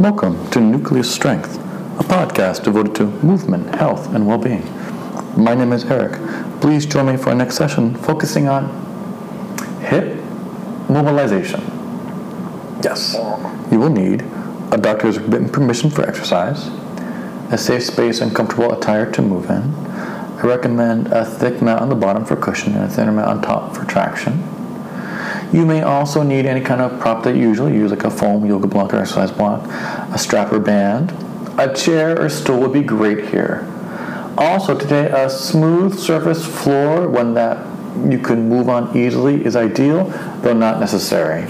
Welcome to Nucleus Strength, a podcast devoted to movement, health, and well being. My name is Eric. Please join me for our next session focusing on hip mobilization. Yes, you will need a doctor's written permission for exercise, a safe space and comfortable attire to move in. I recommend a thick mat on the bottom for cushion and a thinner mat on top for traction. You may also need any kind of prop that you usually use, like a foam yoga block or exercise block, a strap or band. A chair or stool would be great here. Also, today, a smooth surface floor, one that you can move on easily, is ideal, though not necessary.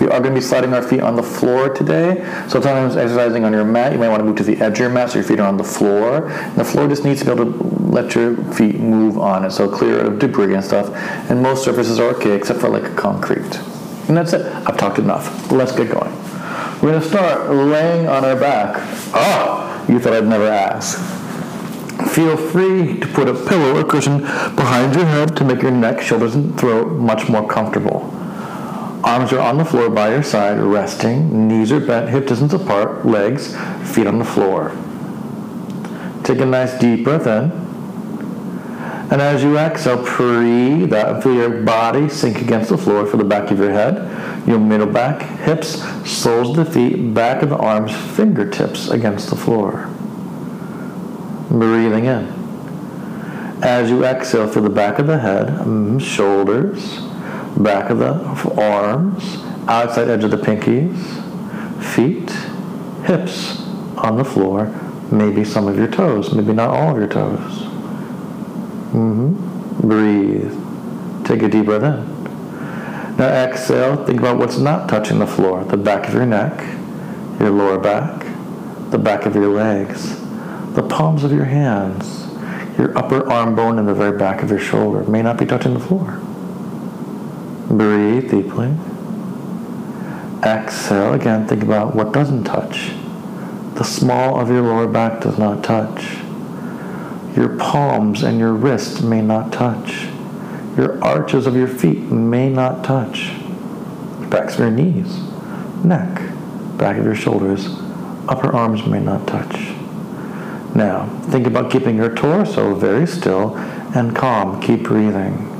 We are going to be sliding our feet on the floor today. So sometimes exercising on your mat, you might want to move to the edge of your mat so your feet are on the floor. And the floor just needs to be able to let your feet move on it, so clear of debris and stuff. And most surfaces are okay except for like concrete. And that's it. I've talked enough. Let's get going. We're going to start laying on our back. Oh, you thought I'd never ask. Feel free to put a pillow or cushion behind your head to make your neck, shoulders, and throat much more comfortable. Arms are on the floor by your side, resting. Knees are bent, hip distance apart, legs, feet on the floor. Take a nice deep breath in. And as you exhale, breathe out feel your body sink against the floor for the back of your head, your middle back, hips, soles of the feet, back of the arms, fingertips against the floor. Breathing in. As you exhale, feel the back of the head, shoulders, back of the arms, outside edge of the pinkies, feet, hips on the floor, maybe some of your toes, maybe not all of your toes. Mm-hmm. Breathe. Take a deep breath in. Now exhale, think about what's not touching the floor the back of your neck, your lower back, the back of your legs, the palms of your hands, your upper arm bone, and the very back of your shoulder may not be touching the floor. Breathe deeply. Exhale. Again, think about what doesn't touch. The small of your lower back does not touch. Your palms and your wrists may not touch. Your arches of your feet may not touch. Backs of your knees, neck, back of your shoulders, upper arms may not touch. Now, think about keeping your torso very still and calm. Keep breathing.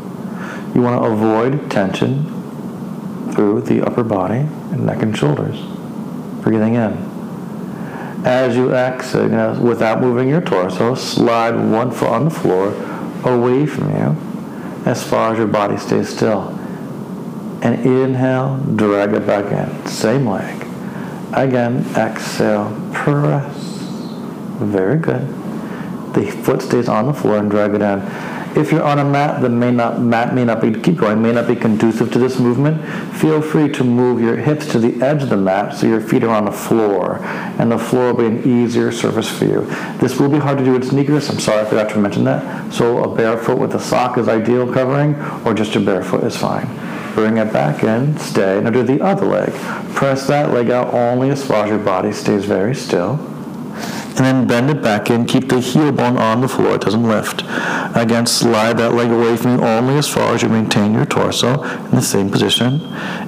You want to avoid tension through the upper body and neck and shoulders. Breathing in. As you exhale, without moving your torso, slide one foot on the floor away from you as far as your body stays still. And inhale, drag it back in. Same leg. Again, exhale, press. Very good. The foot stays on the floor and drag it in. If you're on a mat that may not mat may not be keep going may not be conducive to this movement, feel free to move your hips to the edge of the mat so your feet are on the floor, and the floor will be an easier surface for you. This will be hard to do with sneakers. I'm sorry I forgot to mention that. So a barefoot with a sock is ideal covering, or just a barefoot is fine. Bring it back in, stay. Now do the other leg. Press that leg out only as far as your body stays very still and then bend it back in. Keep the heel bone on the floor, it doesn't lift. Again, slide that leg away from you only as far as you maintain your torso in the same position,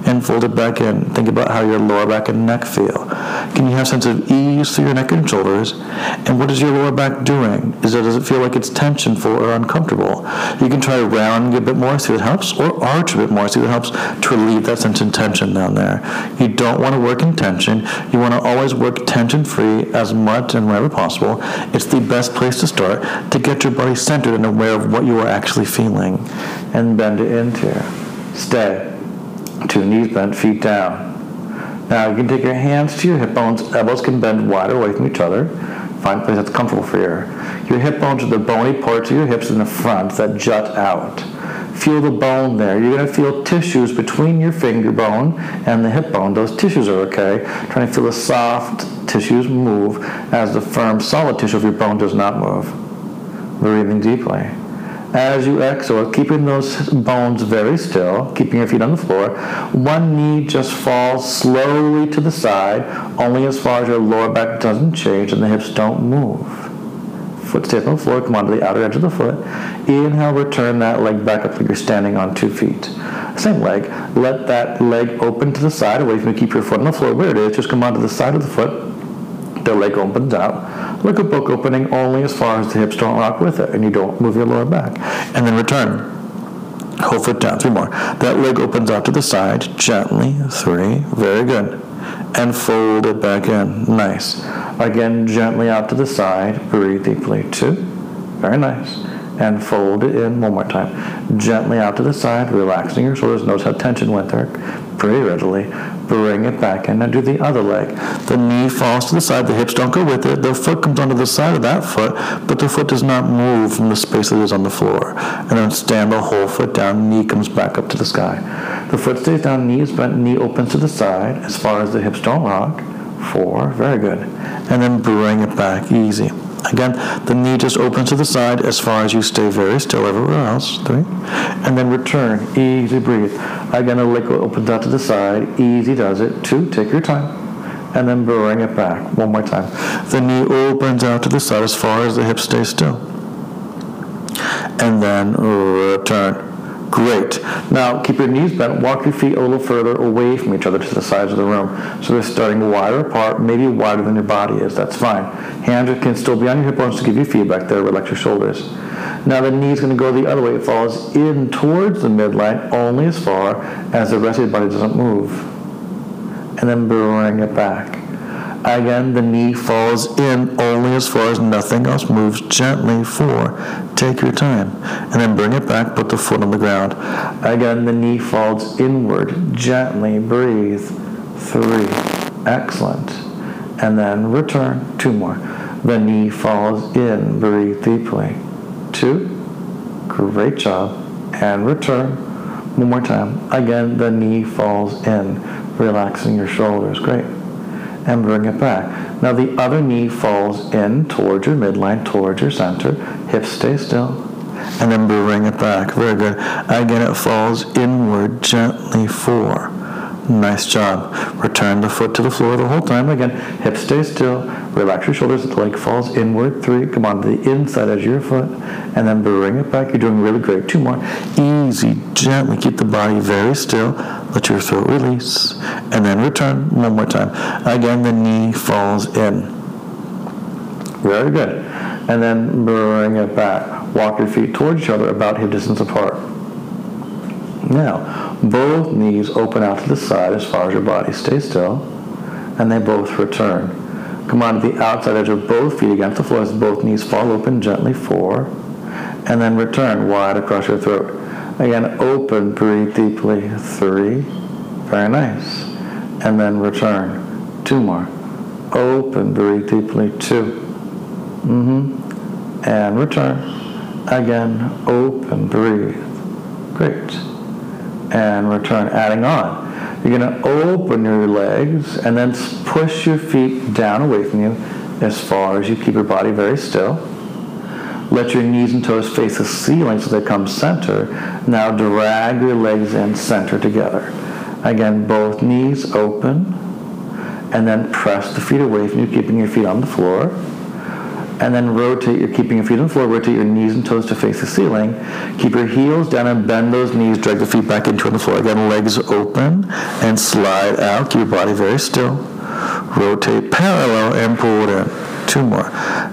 and fold it back in. Think about how your lower back and neck feel. Can you have a sense of ease through your neck and shoulders? And what is your lower back doing? Is it, does it feel like it's tensionful or uncomfortable? You can try rounding a bit more, see if it helps, or arch a bit more, see if it helps to relieve that sense of tension down there. You don't want to work in tension. You want to always work tension-free as much and whenever possible. It's the best place to start to get your body centered and aware of what you are actually feeling. And bend it into. Stay. Two knees bent, feet down. Now you can take your hands to your hip bones. Elbows can bend wider away from each other. Find a place that's comfortable for you. Your hip bones are the bony parts of your hips in the front that jut out. Feel the bone there. You're going to feel tissues between your finger bone and the hip bone. Those tissues are okay. Trying to feel the soft tissues move as the firm, solid tissue of your bone does not move. Breathing deeply. As you exhale, keeping those bones very still, keeping your feet on the floor, one knee just falls slowly to the side, only as far as your lower back doesn't change and the hips don't move. Foot stays on the floor, come onto the outer edge of the foot. Inhale, return that leg back up like you're standing on two feet. Same leg. Let that leg open to the side away from you. Keep your foot on the floor where it is. Just come onto the side of the foot. The leg opens out. Look at book opening only as far as the hips don't rock with it, and you don't move your lower back. And then return. Whole foot down. Three more. That leg opens out to the side gently. Three. Very good. And fold it back in. Nice. Again, gently out to the side. Breathe deeply. Two. Very nice and fold it in one more time. Gently out to the side, relaxing your shoulders. Notice how tension went there pretty readily. Bring it back in and do the other leg. The knee falls to the side, the hips don't go with it. The foot comes onto the side of that foot, but the foot does not move from the space that is on the floor. And then stand the whole foot down, knee comes back up to the sky. The foot stays down, knee is bent, knee opens to the side as far as the hips don't rock. Four, very good. And then bring it back, easy. Again, the knee just opens to the side as far as you stay very still everywhere else. Three. And then return. Easy breathe. Again, the leg opens out to the side. Easy does it. Two. Take your time. And then bring it back. One more time. The knee opens out to the side as far as the hips stay still. And then return. Great. Now keep your knees bent. Walk your feet a little further away from each other to the sides of the room. So they're starting wider apart, maybe wider than your body is. That's fine. Hands can still be on your hip bones to give you feedback there. Relax your shoulders. Now the knee is going to go the other way. It falls in towards the midline only as far as the rest of your body doesn't move. And then bring it back. Again, the knee falls in only as far as nothing else moves gently. Four. Take your time. And then bring it back, put the foot on the ground. Again, the knee falls inward. Gently. Breathe. Three. Excellent. And then return. Two more. The knee falls in. Breathe deeply. Two. Great job. And return. One more time. Again, the knee falls in, relaxing your shoulders. Great and bring it back. Now the other knee falls in towards your midline, towards your center. Hips stay still. And then bring it back. Very good. Again, it falls inward gently. Four. Nice job. Return the foot to the floor the whole time. Again, hips stay still. Relax your shoulders. The leg falls inward. Three. Come on to the inside edge of your foot. And then bring it back. You're doing really great. Two more. Easy. Gently keep the body very still. Let your throat release. And then return one more time. Again, the knee falls in. Very good. And then bring it back. Walk your feet towards each other about hip distance apart. Now, both knees open out to the side as far as your body. Stay still, and they both return. Come on to the outside edge of both feet against the floor as both knees fall open gently. Four, and then return wide across your throat. Again, open, breathe deeply. Three, very nice, and then return. Two more. Open, breathe deeply. 2 mm-hmm, and return. Again, open, breathe. Great and return, adding on. You're going to open your legs and then push your feet down away from you as far as you keep your body very still. Let your knees and toes face the ceiling so they come center. Now drag your legs in center together. Again, both knees open. And then press the feet away from you, keeping your feet on the floor and then rotate, you're keeping your feet on the floor, rotate your knees and toes to face the ceiling. Keep your heels down and bend those knees, drag the feet back into the floor. Again, legs open and slide out. Keep your body very still. Rotate parallel and pull it in. Two more.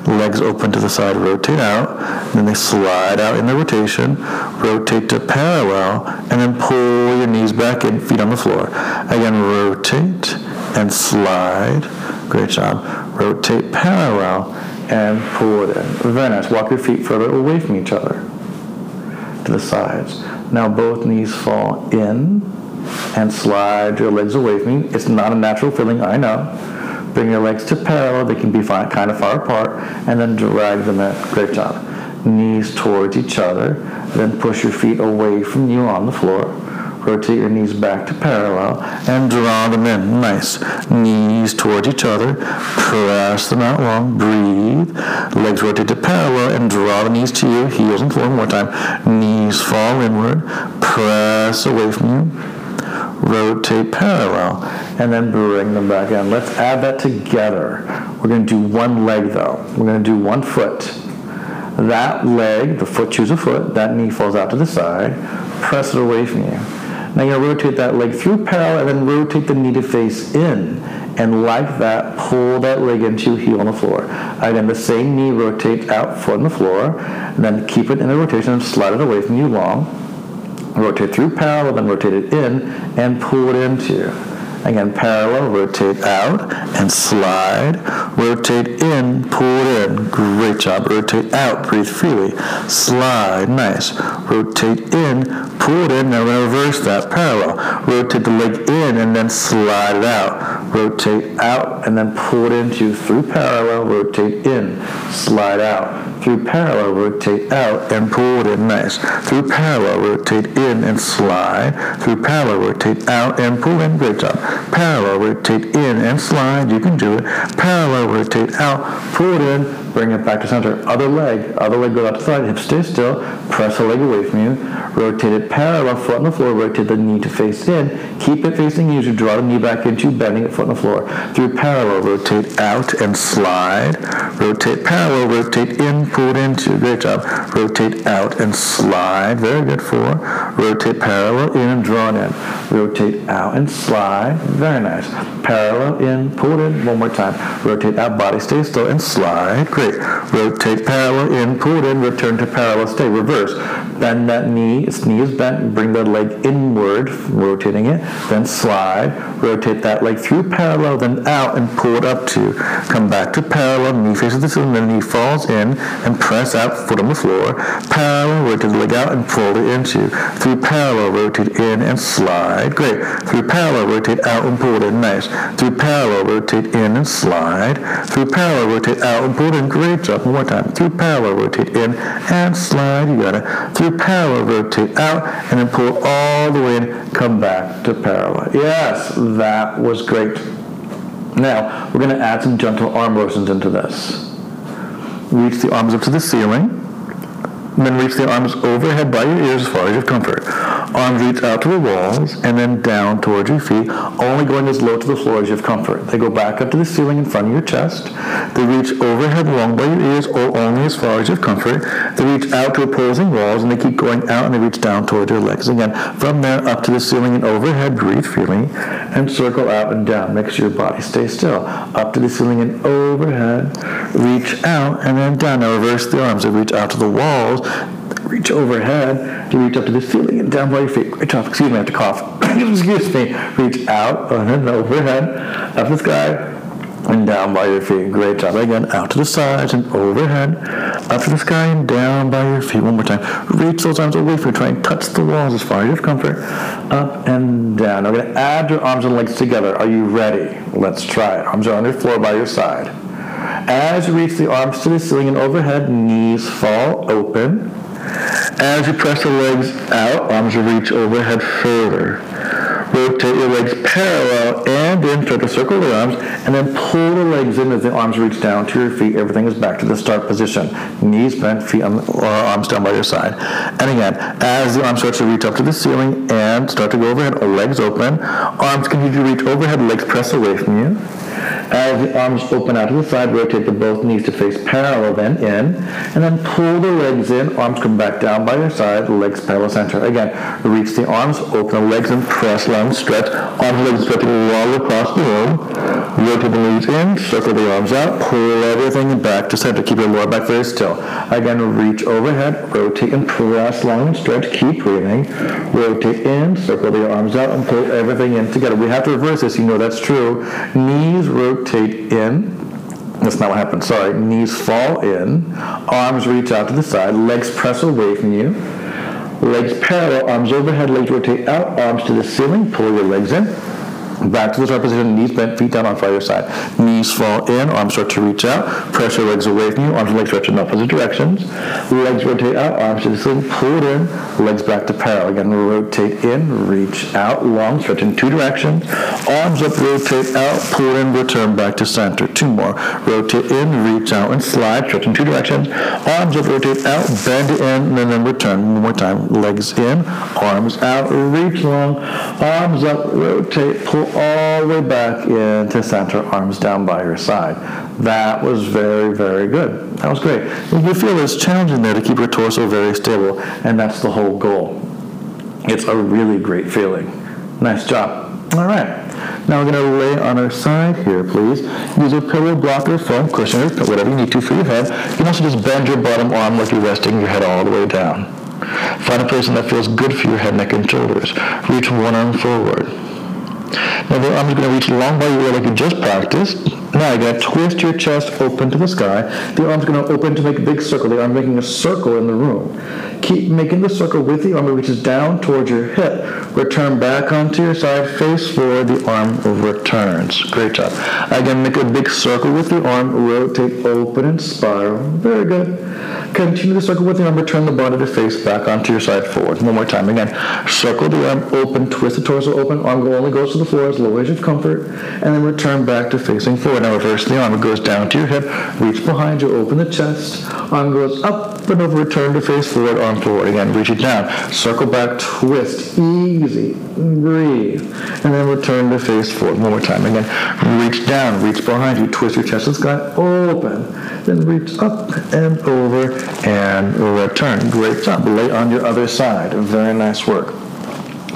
Legs open to the side, rotate out. Then they slide out in the rotation. Rotate to parallel and then pull your knees back in, feet on the floor. Again, rotate and slide. Great job. Rotate parallel and pull it in. Very nice. Walk your feet further away from each other to the sides. Now both knees fall in and slide your legs away from you. It's not a natural feeling, I know. Bring your legs to parallel. They can be far, kind of far apart, and then drag them in. Great job. Knees towards each other. Then push your feet away from you on the floor Rotate your knees back to parallel and draw them in. Nice. Knees towards each other. Press them out long. Breathe. Legs rotate to parallel and draw the knees to you. Heels and floor. One more time. Knees fall inward. Press away from you. Rotate parallel and then bring them back in. Let's add that together. We're going to do one leg though. We're going to do one foot. That leg, the foot choose a foot, that knee falls out to the side. Press it away from you Now you're going to rotate that leg through parallel and then rotate the knee to face in. And like that, pull that leg into your heel on the floor. Again, the same knee rotates out, foot on the floor, and then keep it in the rotation and slide it away from you long. Rotate through parallel, then rotate it in and pull it into. Again, parallel, rotate out and slide. Rotate in, pull it in. Great job. Rotate out, breathe freely. Slide, nice. Rotate in, pull it in. Now reverse that, parallel. Rotate the leg in and then slide it out. Rotate out and then pull it into through parallel, rotate in, slide out. Through parallel, rotate out and pull it in, nice. Through parallel, rotate in and slide. Through parallel, rotate out and pull in, great job parallel, rotate in and slide, you can do it. Parallel, rotate out, pull it in, bring it back to center. Other leg, other leg goes out to side, hip stay still, press the leg away from you, rotate it parallel, foot on the floor, rotate the knee to face in, keep it facing you as you draw the knee back into, bending it foot on the floor. Through parallel, rotate out and slide, rotate parallel, rotate in, pull it into, great job. Rotate out and slide, very good, four. Rotate parallel in and draw it in. Rotate out and slide, very nice. Parallel in, pull it in, one more time. Rotate out, body stay still, and slide. Great. Rotate parallel in, pull it in, return to parallel stay. Reverse. Bend that knee, is bent, bring the leg inward, rotating it, then slide. Rotate that leg through parallel, then out, and pull it up to. Come back to parallel, knee faces the ceiling, then knee falls in, and press out, foot on the floor. Parallel, rotate the leg out, and pull it into. Through parallel, rotate in, and slide. Great. Through parallel, rotate out, and pull it in. Nice. Through parallel, rotate in, and slide. Through parallel, rotate out, and pull it in. Great job. One more time. Through parallel, rotate in, and slide. You got it. Through parallel, rotate out, and then pull all the way in. Come back to parallel. Yes, that was great. Now, we're going to add some gentle arm motions into this. Reach the arms up to the ceiling. Then reach the arms overhead by your ears as far as your comfort. Arms reach out to the walls and then down towards your feet, only going as low to the floor as you have comfort. They go back up to the ceiling in front of your chest. They reach overhead long by your ears or only as far as you have comfort. They reach out to opposing walls and they keep going out and they reach down towards your legs. Again, from there up to the ceiling and overhead, breathe freely and circle out and down. Make sure your body stays still. Up to the ceiling and overhead, reach out and then down. Now reverse the arms. They reach out to the walls reach overhead to reach up to the ceiling and down by your feet. Great job. Excuse me, I have to cough. Excuse me. Reach out and overhead, up to the sky, and down by your feet. Great job. Again, out to the sides and overhead, up to the sky and down by your feet. One more time. Reach those arms away from you. Try and touch the walls as far as you have comfort. Up and down. Now we're going to add your arms and legs together. Are you ready? Let's try it. Arms are on your floor by your side. As you reach the arms to the ceiling and overhead, knees fall open. As you press the legs out, arms will reach overhead further. Rotate your legs parallel and in, start to circle the arms, and then pull the legs in as the arms reach down to your feet. Everything is back to the start position. Knees bent, feet on, or arms down by your side. And again, as the arms start to reach up to the ceiling and start to go overhead, legs open, arms continue to reach overhead, legs press away from you. As the arms open out to the side, rotate the both knees to face parallel, then in, and then pull the legs in. Arms come back down by your side, legs parallel center. Again, reach the arms, open the legs, and press long stretch. Arms legs stretching all across the room. Rotate the knees in, circle the arms out, pull everything back to center. Keep your lower back very still. Again, reach overhead, rotate and press long stretch. Keep breathing. Rotate in, circle the arms out, and pull everything in together. We have to reverse this. You know that's true. Knees rotate in. That's not what happened. Sorry. Knees fall in. Arms reach out to the side. Legs press away from you. Legs parallel. Arms overhead. Legs rotate out. Arms to the ceiling. Pull your legs in. Back to the start position, knees bent, feet down on fire side. Knees fall in, arms start to reach out. Press your legs away from you, arms and legs stretch in opposite directions. Legs rotate out, arms to the pull it in, legs back to parallel. Again, rotate in, reach out, long, stretch in two directions. Arms up, rotate out, pull in, return back to center. Two more. Rotate in, reach out, and slide, stretch in two directions. Arms up, rotate out, bend in, and then return. One more time. Legs in, arms out, reach long, arms up, rotate, pull all the way back into center, arms down by your side. That was very, very good. That was great. You feel it's challenging there to keep your torso very stable, and that's the whole goal. It's a really great feeling. Nice job. All right. Now we're going to lay on our side here, please. Use a pillow, blocker, foam, cushion, or whatever you need to for your head. You can also just bend your bottom arm like you're resting your head all the way down. Find a position that feels good for your head, neck, and shoulders. Reach one arm forward. Now the arm is going to reach long by your like you just practiced. Now you're going to twist your chest open to the sky. The arm's going to open to make a big circle. The arm making a circle in the room. Keep making the circle with the arm that reaches down towards your hip. Return back onto your side, face forward, the arm returns. Great job. Again, make a big circle with the arm, rotate, open, and spiral. Very good. Continue the circle with the arm, return the body to face back onto your side forward. One more time. Again, circle the arm, open, twist the torso open, arm only goes to the floor as low as your comfort, and then return back to facing forward. Now reverse the arm. It goes down to your hip, reach behind you, open the chest, arm goes up and over, return to face forward, arm forward. Again, reach it down, circle back, twist, easy, breathe, and then return to face forward. One more time. Again, reach down, reach behind you, twist your chest the sky, open, then reach up and over and return. Great job. Lay on your other side. Very nice work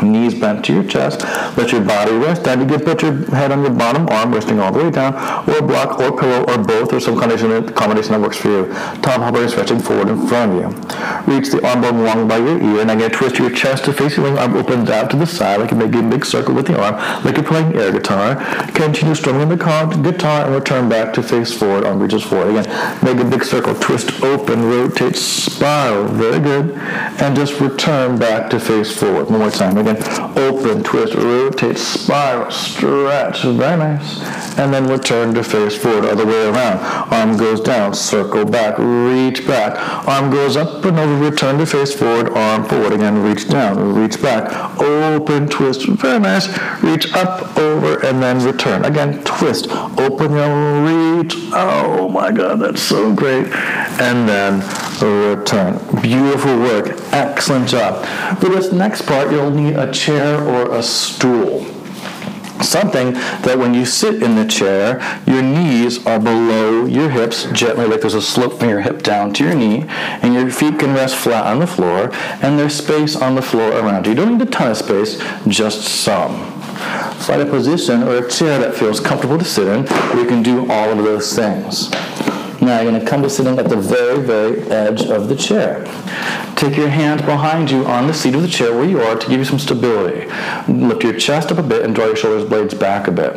knees bent to your chest. Let your body rest down. You can put your head on your bottom arm, resting all the way down, or a block, or pillow, or both, or some combination, that works for you. Top elbow is stretching forward in front of you. Reach the arm bone by your ear, and again, twist your chest to face your arm opens out to the side, like you're a big circle with the arm, like you're playing air guitar. Continue strumming the guitar and return back to face forward, arm reaches forward. Again, make a big circle, twist open, rotate, spiral. Very good. And just return back to face forward. One more time. Again, again. Open, twist, rotate, spiral, stretch. Very nice. And then return to face forward, other way around. Arm goes down, circle back, reach back. Arm goes up and over, return to face forward, arm forward again, reach down, reach back. Open, twist, very nice. Reach up, over, and then return. Again, twist, open your reach. Oh my God, that's so great. And then return. Beautiful work. Excellent job. For this next part, you'll need a chair or a stool. Something that when you sit in the chair, your knees are below your hips, gently, like there's a slope from your hip down to your knee, and your feet can rest flat on the floor, and there's space on the floor around you. You don't need a ton of space, just some. Find a position or a chair that feels comfortable to sit in where you can do all of those things. Now you're going to come to sitting at the very, very edge of the chair. Take your hands behind you on the seat of the chair where you are to give you some stability. Lift your chest up a bit and draw your shoulders blades back a bit.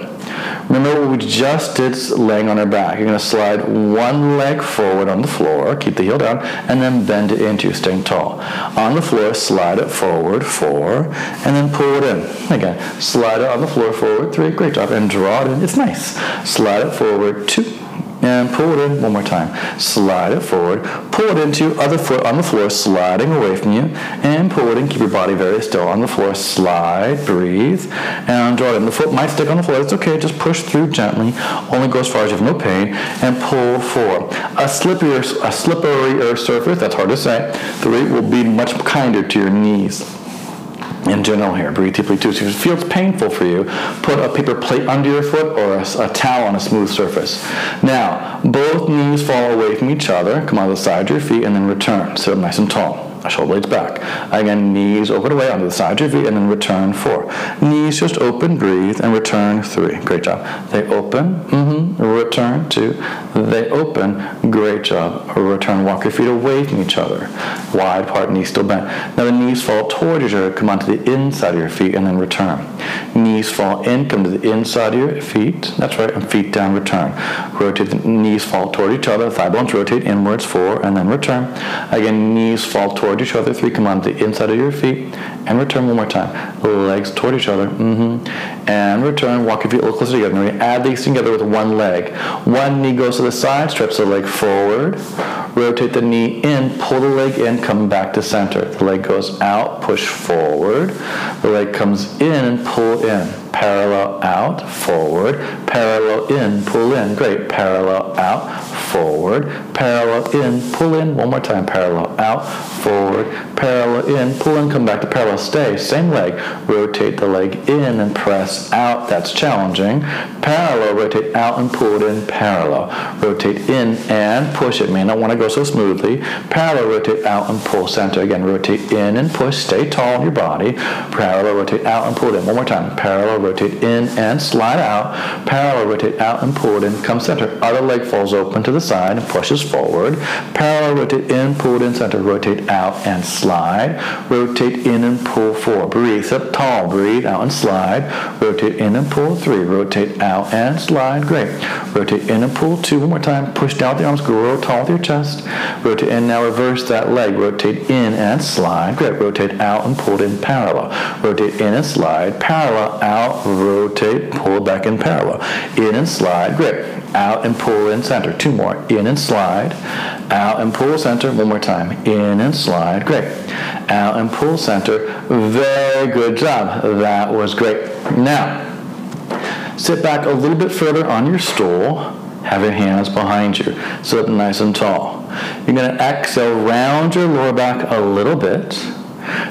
Remember what we just did laying on our back. You're going to slide one leg forward on the floor, keep the heel down, and then bend it into staying tall. On the floor, slide it forward, four, and then pull it in. Again, slide it on the floor forward, three, great job, and draw it in. It's nice. Slide it forward, two, and pull it in one more time. Slide it forward, pull it into other foot on the floor, sliding away from you, and pull it in. Keep your body very still on the floor. Slide, breathe, and draw it in. The foot might stick on the floor. It's okay. Just push through gently. Only go as far as you have no pain, and pull four. A slipperier, a slipperier surface. That's hard to say. Three will be much kinder to your knees in general here. Breathe deeply too. So if it feels painful for you, put a paper plate under your foot or a, a, towel on a smooth surface. Now, both knees fall away from each other. Come on the side of your feet and then return. Sit up nice and tall shoulder blades back. Again, knees open away onto the side of your feet and then return four. Knees just open, breathe, and return three. Great job. They open, mm-hmm, return two. They open, great job. Return, walk your feet away from each other. Wide apart, knees still bent. Now the knees fall toward each other, come onto the inside of your feet and then return. Knees fall in, come to the inside of your feet. That's right, and feet down, return. Rotate the knees fall toward each other, thigh bones rotate inwards, four, and then return. Again, knees fall toward each other, three, come on the inside of your feet, and return one more time. Legs toward each other, mm-hmm. and return, walk your feet a little closer together. Now we add these together with one leg. One knee goes to the side, stretch the leg forward, rotate the knee in, pull the leg in, come back to center. The leg goes out, push forward. The leg comes in and pull in. Parallel out, forward, parallel in, pull in. Great. Parallel out, forward, parallel in, pull in, one more time, parallel out, forward, parallel in, pull in, come back to parallel, stay, same leg, rotate the leg in and press out, that's challenging, parallel, rotate out and pull it in, parallel, rotate in and push, it may not want to go so smoothly, parallel, rotate out and pull, center, again, rotate in and push, stay tall in your body, parallel, rotate out and pull it in, one more time, parallel, rotate in and slide out, parallel, rotate out and pull it in, come center, other leg falls open to the side and pushes forward, parallel, rotate in, pull it in, center, rotate out and slide. Rotate in and pull four. Breathe. up tall. Breathe out and slide. Rotate in and pull three. Rotate out and slide. Great. Rotate in and pull two. One more time. Push down the arms. Grow tall with your chest. Rotate in. Now reverse that leg. Rotate in and slide. Great. Rotate out and pull in parallel. Rotate in and slide. Parallel. Out. Rotate. Pull back in parallel. In and slide. Great out and pull in center. Two more. In and slide, out and pull center. One more time. In and slide. Great. Out and pull center. Very good job. That was great. Now, sit back a little bit further on your stool. Have your hands behind you. Sit up nice and tall. You're going to exhale, round your lower back a little bit.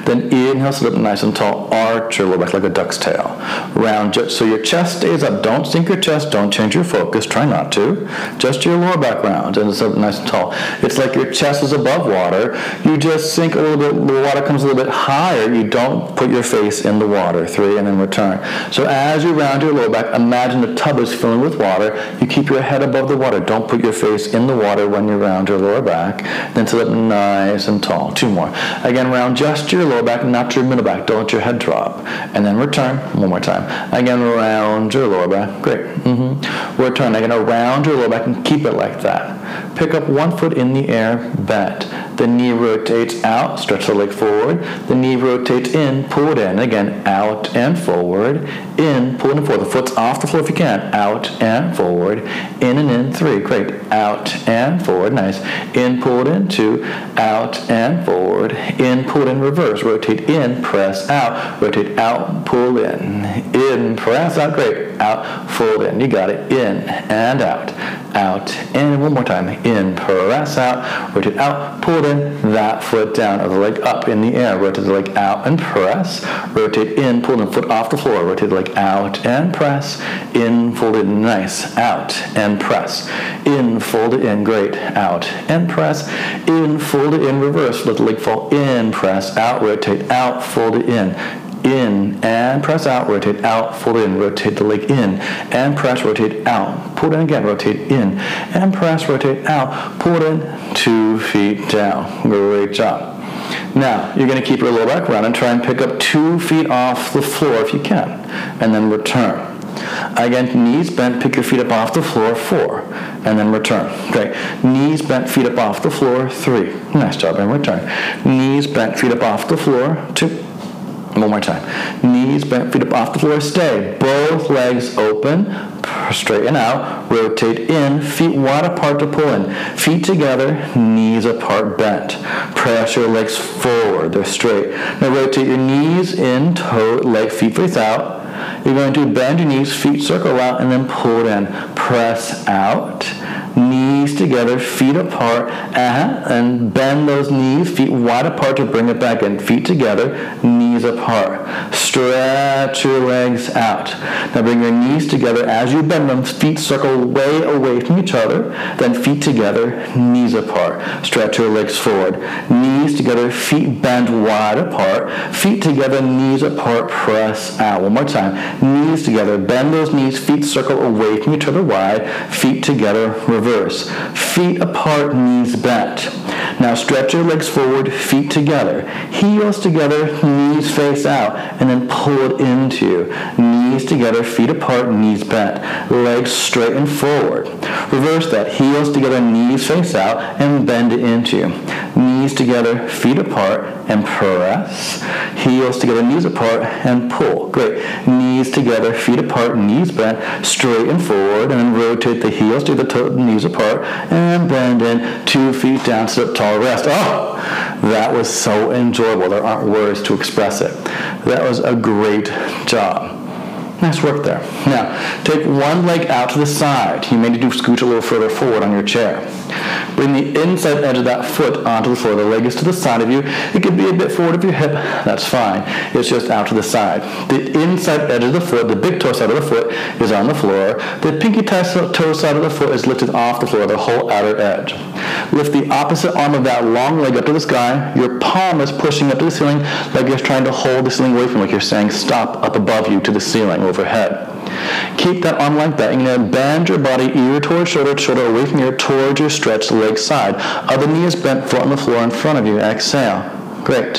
Then inhale, sit up nice and tall. Arch your lower back like a duck's tail. Round, so your chest stays up. Don't sink your chest. Don't change your focus. Try not to. Just your lower back round and sit up nice and tall. It's like your chest is above water. You just sink a little bit. The water comes a little bit higher. You don't put your face in the water. Three and then return. So as you round your lower back, imagine the tub is filling with water. You keep your head above the water. Don't put your face in the water when you round your lower back. Then sit up nice and tall. Two more. Again, round just your lower back, not your middle back. Don't let your head drop. And then return one more time. Again, round your lower back. Great. Mm-hmm. Return. Again, around your lower back and keep it like that. Pick up one foot in the air, bend. The knee rotates out, stretch the leg forward. The knee rotates in, pull it in. Again, out and forward. In, pull it in forward. The foot's off the floor if you can. Out and forward. In and in. Three. Great. Out and forward. Nice. In, pull it in. Two. Out and forward. In, pull it in reverse. Rotate in, press out. Rotate out, pull in. In, press out. Great. Out, fold in. You got it. In and out. Out. And one more time. In, press out. Rotate out, pull it in that foot down or the leg up in the air. Rotate the leg out and press. Rotate in, pull the foot off the floor. Rotate the leg out and press. In, fold it nice. Out and press. In, fold it in. Great. Out and press. In, fold it in reverse. Let the leg fall in, press out, rotate out, fold it in in and press out, rotate out, fold in, rotate the leg in and press, rotate out, pull in again, rotate in and press, rotate out, pull in, two feet down. Great job. Now, you're going to keep your lower back round and try and pick up two feet off the floor if you can, and then return. Again, knees bent, pick your feet up off the floor, four, and then return. Great. Knees bent, feet up off the floor, three. Nice job, and return. Knees bent, feet up off the floor, two. One more time. Knees bent, feet up off the floor, stay. Both legs open, straighten out, rotate in, feet wide apart to pull in. Feet together, knees apart, bent. Press your legs forward, they're straight. Now rotate your knees in, toe, leg, feet face out. You're going to bend your knees, feet circle out, and then pull it in. Press out knees together, feet apart, uh-huh, and bend those knees, feet wide apart to bring it back in. Feet together, knees apart. Stretch your legs out. Now bring your knees together as you bend them, feet circle way away from each other, then feet together, knees apart. Stretch your legs forward. Knees together, feet bend wide apart, feet together, knees apart, press out. One more time. Knees together, bend those knees, feet circle away from each other wide, feet together, reverse. Feet apart, knees bent. Now stretch your legs forward, feet together. Heels together, knees face out, and then pull it into. Knees together, feet apart, knees bent. Legs straight and forward. Reverse that. Heels together, knees face out, and bend it into. Knees together, feet apart, and press. Heels together, knees apart, and pull. Great. Knees together, feet apart, knees bent, straight and forward, and then rotate the heels to the toe, knees apart, and bend in. Two feet down, sit tall, rest. Oh, that was so enjoyable. There aren't words to express it. That was a great job. Nice work there. Now, take one leg out to the side. You may need to scooch a little further forward on your chair. Bring the inside edge of that foot onto the floor. The leg is to the side of you. It could be a bit forward of your hip. That's fine. It's just out to the side. The inside edge of the foot, the big toe side of the foot, is on the floor. The pinky toe side of the foot is lifted off the floor, the whole outer edge. Lift the opposite arm of that long leg up to the sky. Your palm is pushing up to the ceiling like you're trying to hold the ceiling away from like you're saying stop up above you to the ceiling overhead. Keep that arm like that. You're going to bend your body ear towards shoulder, shoulder away from ear towards your stretched leg side. Other knee is bent, foot on the floor in front of you. Exhale. Great.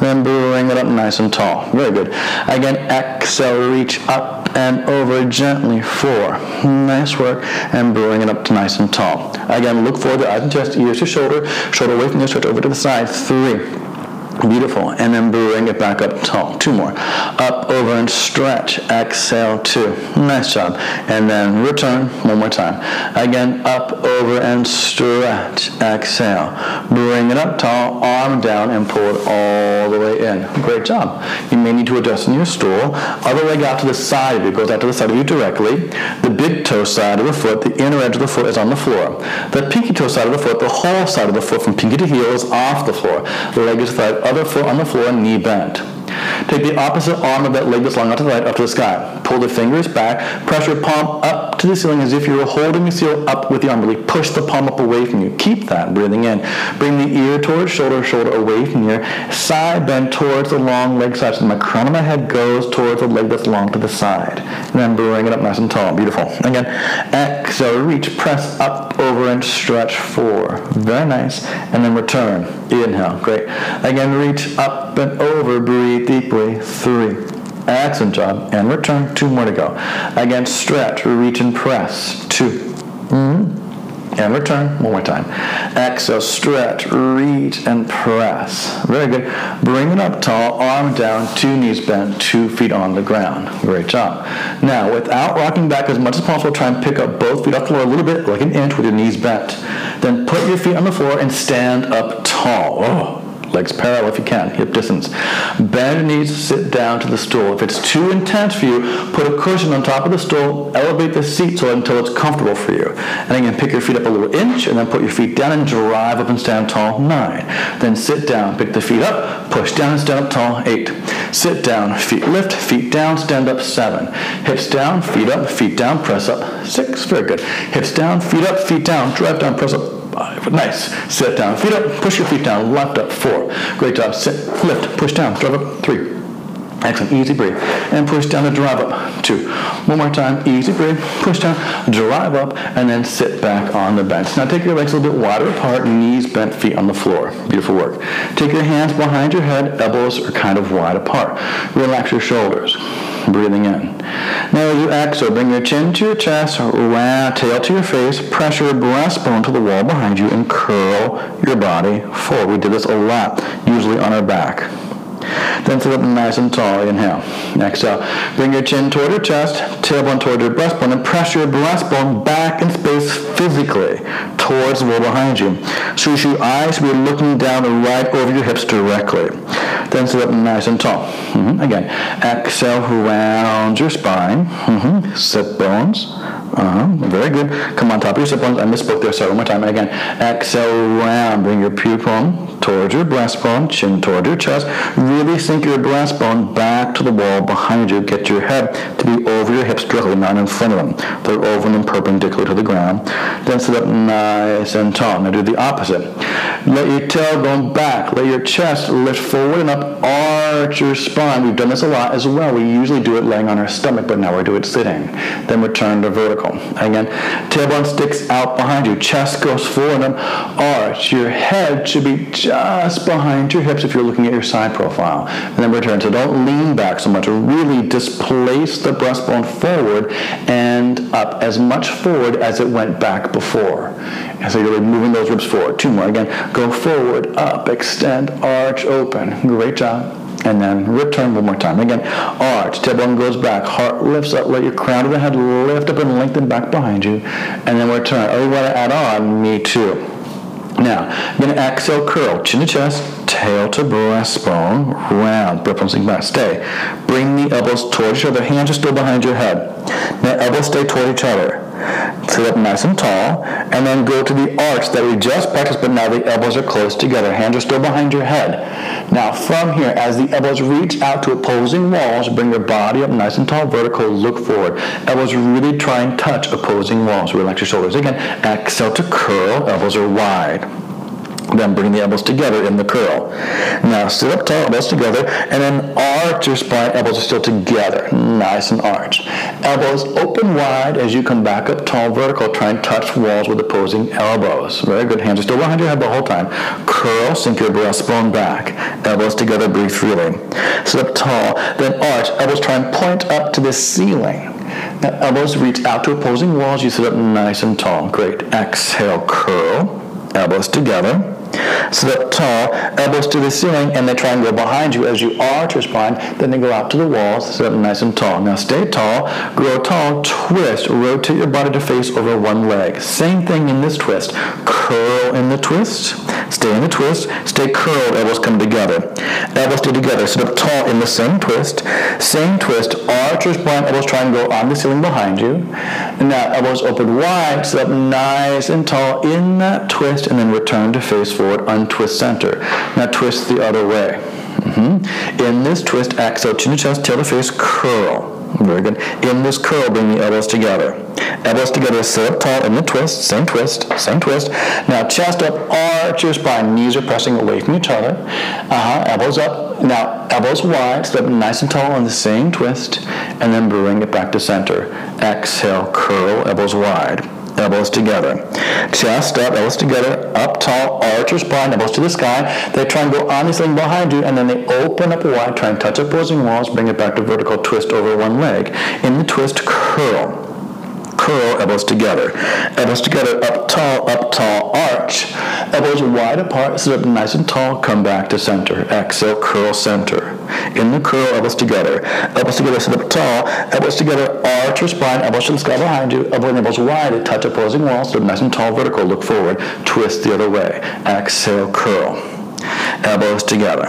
then bring it up nice and tall. Very good. Again, exhale, reach up and over gently. Four. Nice work. And bring it up to nice and tall. Again, look forward, eyes and chest, ears to shoulder, shoulder away from you, stretch over to the side. Three. Beautiful. And then bring it back up tall. Two more. Up, over, and stretch. Exhale, two. Nice job. And then return one more time. Again, up, over, and stretch. Exhale. Bring it up tall, arm down, and pull it all the way in. Great job. You may need to adjust in your stool. Other leg out to the side of you. Goes out to the side of you directly. The big toe side of the foot, the inner edge of the foot is on the floor. The pinky toe side of the foot, the whole side of the foot from pinky to heel is off the floor. The leg is the other on the floor, knee bent. Take the opposite arm of that leg that's long out to the right up to the sky. Pull the fingers back. Press your palm up to the ceiling as if you were holding the seal up with the arm. Really push the palm up away from you. Keep that breathing in. Bring the ear towards shoulder, shoulder away from your side bend towards the long leg side. So my crown of my head goes towards the leg that's long to the side. And then bring it up nice and tall. Beautiful. Again, exhale, reach, press up, over, and stretch. Four. Very nice. And then return. Inhale. Great. Again, reach up and over. Breathe deeply. Three. Excellent job. And return. Two more to go. Again, stretch, reach, and press. 2 mm-hmm. And return. One more time. Exhale, stretch, reach, and press. Very good. Bring it up tall, arm down, two knees bent, two feet on the ground. Great job. Now, without rocking back as much as possible, try and pick up both feet off the floor a little bit, like an inch with your knees bent. Then put your feet on the floor and stand up tall. Oh legs parallel if you can, hip distance. Bend your knees, sit down to the stool. If it's too intense for you, put a cushion on top of the stool, elevate the seat so until it's comfortable for you. And again, pick your feet up a little inch, and then put your feet down and drive up and stand tall, nine. Then sit down, pick the feet up, push down and stand up tall, eight. Sit down, feet lift, feet down, stand up, seven. Hips down, feet up, feet down, press up, six. Very good. Hips down, feet up, feet down, drive down, press up. Nice. Sit down. Feet up. Push your feet down. Left up. Four. Great job. Sit. Lift. Push down. Drive up. Three. Excellent. Easy breathe. And push down and drive up. Two. One more time. Easy breathe. Push down. Drive up. And then sit back on the bench. Now take your legs a little bit wider apart. Knees bent. Feet on the floor. Beautiful work. Take your hands behind your head. Elbows are kind of wide apart. Relax your shoulders breathing in. Now as you exhale, bring your chin to your chest, tail to your face, press your breastbone to the wall behind you, and curl your body forward. We did this a lot, usually on our back. Then sit up nice and tall. Inhale. Exhale. Bring your chin toward your chest, tailbone toward your breastbone, and press your breastbone back in space physically towards the wall behind you. So your eyes should be looking down right over your hips directly. Then sit up nice and tall. Mm-hmm. Again, exhale, round your spine. Mm-hmm. Sit bones. Uh-huh. Very good. Come on top of your sit bones. I misspoke there, so one more time. And again, exhale, round. Bring your pupil towards your breastbone, chin towards your chest. Really sink your breastbone back to the wall behind you. Get your head to be over your hips directly, not in front of them. They're over them perpendicular to the ground. Then sit up nice and tall. Now do the opposite. Let your tailbone back. Let your chest lift forward and up. Arch your spine. We've done this a lot as well. We usually do it laying on our stomach, but now we do it sitting. Then return to vertical. Again, tailbone sticks out behind you. Chest goes forward and arch. Your head should be just behind your hips if you're looking at your side profile. And then return. So don't lean back so much. Really displace the breastbone forward and up as much forward as it went back before. And so you're moving those ribs forward. Two more. Again, go forward, up, extend, arch, open. Great job. And then return one more time. Again, arch, tailbone goes back, heart lifts up, let your crown of the head lift up and lengthen back behind you. And then return. Oh, you want to add on? Me too. Now, to exhale, curl, chin to chest, tail to breastbone, round, breastbone back. Stay. Bring the elbows towards each other. Hands are still behind your head. Now, elbows stay toward each other. Sit up nice and tall, and then go to the arch that we just practiced, but now the elbows are close together. Hands are still behind your head. Now, from here, as the elbows reach out to opposing walls, bring your body up nice and tall, vertical, look forward. Elbows really try and touch opposing walls. Relax your shoulders. Again, exhale to curl, elbows are wide. Then bring the elbows together in the curl. Now sit up tall, elbows together, and then arch your spine. Elbows are still together, nice and arch. Elbows open wide as you come back up tall, vertical. Try and touch walls with opposing elbows. Very good. Hands are still behind your head the whole time. Curl, sink your breastbone back. Elbows together, breathe freely. Sit up tall, then arch. Elbows try and point up to the ceiling. Now elbows reach out to opposing walls. You sit up nice and tall. Great. Exhale, curl elbows together. Sit tall, elbows to the ceiling, and they try and go behind you as you arch your spine. Then they go out to the walls, up nice and tall. Now stay tall, grow tall, twist, rotate your body to face over one leg. Same thing in this twist. Curl in the twist, stay in the twist, stay curled, elbows come together. Elbows stay together, sit up tall in the same twist. Same twist, arch your spine, elbows try go on the ceiling behind you. And now elbows open wide, sit up nice and tall in that twist, and then return to face forward untwist center. Now twist the other way. Mm-hmm. In this twist, exhale, chin to chest, tail to face, curl. Very good. In this curl, bring the elbows together. Elbows together, sit up tall in the twist, same twist, same twist. Now chest up, arch your spine, knees are pressing away from each other. Uh-huh, elbows up. Now elbows wide, up nice and tall in the same twist, and then bring it back to center. Exhale, curl, elbows wide elbows together. Chest up, elbows together, up tall, arch your spine, elbows to the sky. They try and go on this thing behind you, and then they open up wide, try and touch opposing walls, bring it back to vertical, twist over one leg. In the twist, curl curl, elbows together. Elbows together, up tall, up tall, arch. Elbows wide apart, sit up nice and tall, come back to center. Exhale, curl center. In the curl, elbows together. Elbows together, sit up tall. Elbows together, arch your spine. Elbows to the sky behind you. Elbows elbows wide, touch opposing walls, sit up nice and tall, vertical, look forward. Twist the other way. Exhale, curl elbows together.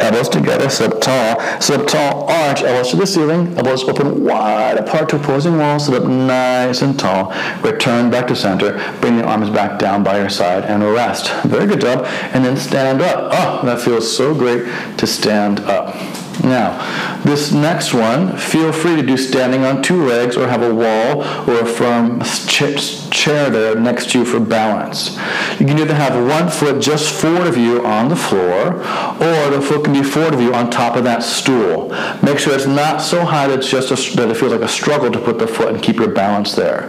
Elbows together, sit tall, sit tall, arch, elbows to the ceiling, elbows open wide apart to opposing walls, sit up nice and tall. Return back to center, bring the arms back down by your side and rest. Very good job. And then stand up. Oh, that feels so great to stand up. Now, this next one, feel free to do standing on two legs or have a wall or a firm chair there next to you for balance. You can either have one foot just forward of you on the floor or the foot can be forward of you on top of that stool. Make sure it's not so high that, it's just a, that it feels like a struggle to put the foot and keep your balance there.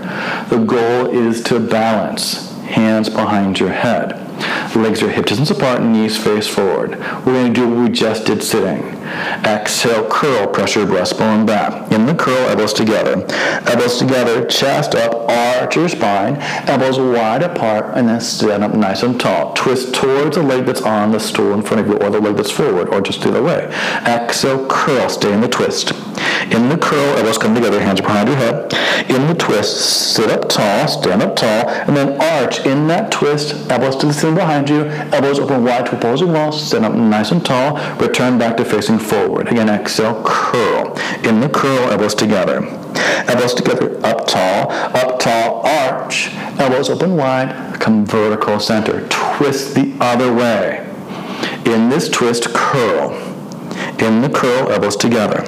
The goal is to balance, hands behind your head. Legs are hip distance apart, knees face forward. We're going to do what we just did sitting. Exhale, curl, pressure breastbone back. In the curl, elbows together. Elbows together, chest up, arch your spine, elbows wide apart, and then stand up nice and tall. Twist towards the leg that's on the stool in front of you, or the leg that's forward, or just the other way. Exhale, curl, stay in the twist. In the curl, elbows come together, hands behind your head. In the twist, sit up tall, stand up tall, and then arch. In that twist, elbows to the ceiling behind you, elbows open wide to opposing walls, stand up nice and tall, return back to facing forward. Again, exhale, curl. In the curl, elbows together. Elbows together, up tall, up tall, arch. Elbows open wide, come vertical center. Twist the other way. In this twist, curl. In the curl, elbows together.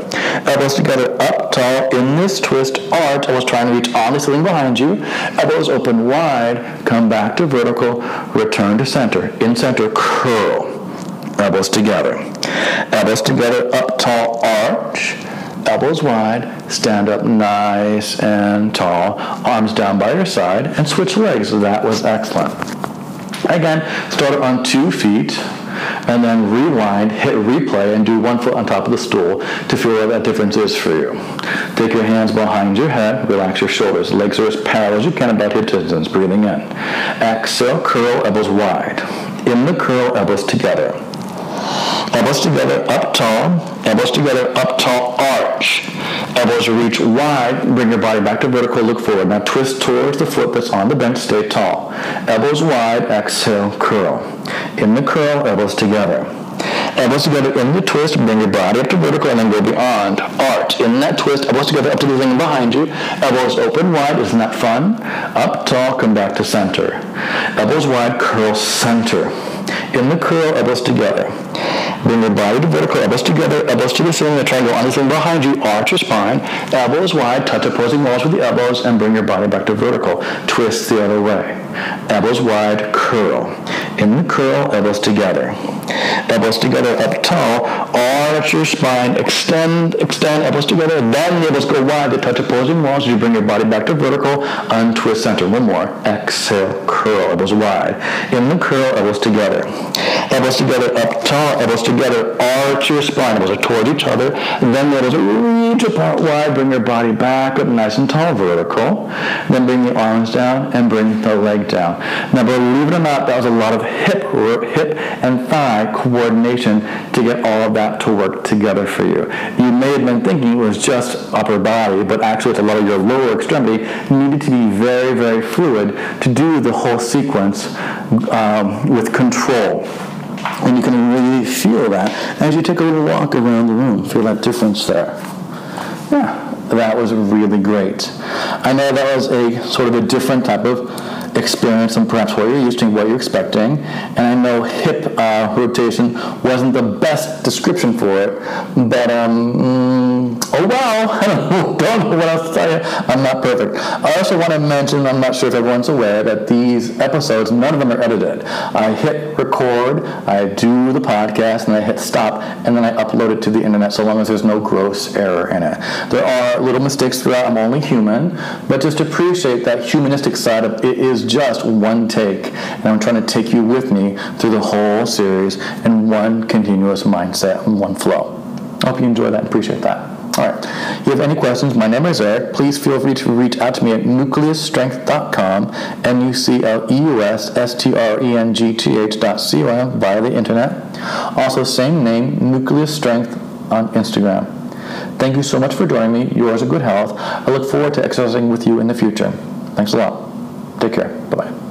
Elbows together, up tall. In this twist, arch. Elbows trying to reach on the ceiling behind you. Elbows open wide. Come back to vertical. Return to center. In center, curl. Elbows together. Elbows together, up tall, arch. Elbows wide, stand up nice and tall, arms down by your side, and switch legs. That was excellent. Again, start on two feet, and then rewind, hit replay, and do one foot on top of the stool to feel what that difference is for you. Take your hands behind your head, relax your shoulders. Legs are as parallel as you can about hip distance, breathing in. Exhale, curl, elbows wide. In the curl, elbows together. Elbows together, up tall. Elbows together, up tall, arch. Elbows reach wide, bring your body back to vertical, look forward. Now twist towards the foot that's on the bench, stay tall. Elbows wide, exhale, curl. In the curl, elbows together. Elbows together in the twist, bring your body up to vertical and then go beyond. Arch. In that twist, elbows together up to the thing behind you. Elbows open wide. Isn't that fun? Up tall, come back to center. Elbows wide, curl center. In the curl, elbows together. Bring your body to vertical, elbows together, elbows to the ceiling, the triangle on the ceiling behind you, arch your spine, elbows wide, touch opposing walls with the elbows, and bring your body back to vertical. Twist the other way. Elbows wide, curl. In the curl, elbows together. Elbows together up tall, arch your spine, extend, extend, elbows together, then the elbows go wide to touch opposing walls you bring your body back to vertical, untwist center. One more. Exhale, curl, elbows wide. In the curl, elbows together. Elbows together up tall, elbows together together, arch your spine. Elbows are toward each other. Then the elbows reach apart wide. Bring your body back up nice and tall, vertical. Then bring the arms down and bring the leg down. Now, believe it or not, that was a lot of hip, hip and thigh coordination to get all of that to work together for you. You may have been thinking it was just upper body, but actually it's a lot of your lower extremity needed to be very, very fluid to do the whole sequence um, with control. And you can really feel that as you take a little walk around the room. Feel that difference there. Yeah, that was really great. I know that was a sort of a different type of experience and perhaps what you're used to, and what you're expecting. And I know hip uh, rotation wasn't the best description for it, but um, mm, oh well, I don't know what else to tell you. I'm not perfect. I also want to mention, I'm not sure if everyone's aware, that these episodes, none of them are edited. I hit record, I do the podcast, and I hit stop, and then I upload it to the internet so long as there's no gross error in it. There are little mistakes throughout, I'm only human, but just appreciate that humanistic side of it is just one take. And I'm trying to take you with me through the whole series in one continuous mindset and one flow. I hope you enjoy that and appreciate that. All right. If you have any questions, my name is Eric. Please feel free to reach out to me at nucleusstrength.com, N-U-C-L-E-U-S-S-T-R-E-N-G-T-H dot via the internet. Also, same name, Nucleus Strength on Instagram. Thank you so much for joining me. Yours are good health. I look forward to exercising with you in the future. Thanks a lot. Take care. Bye bye.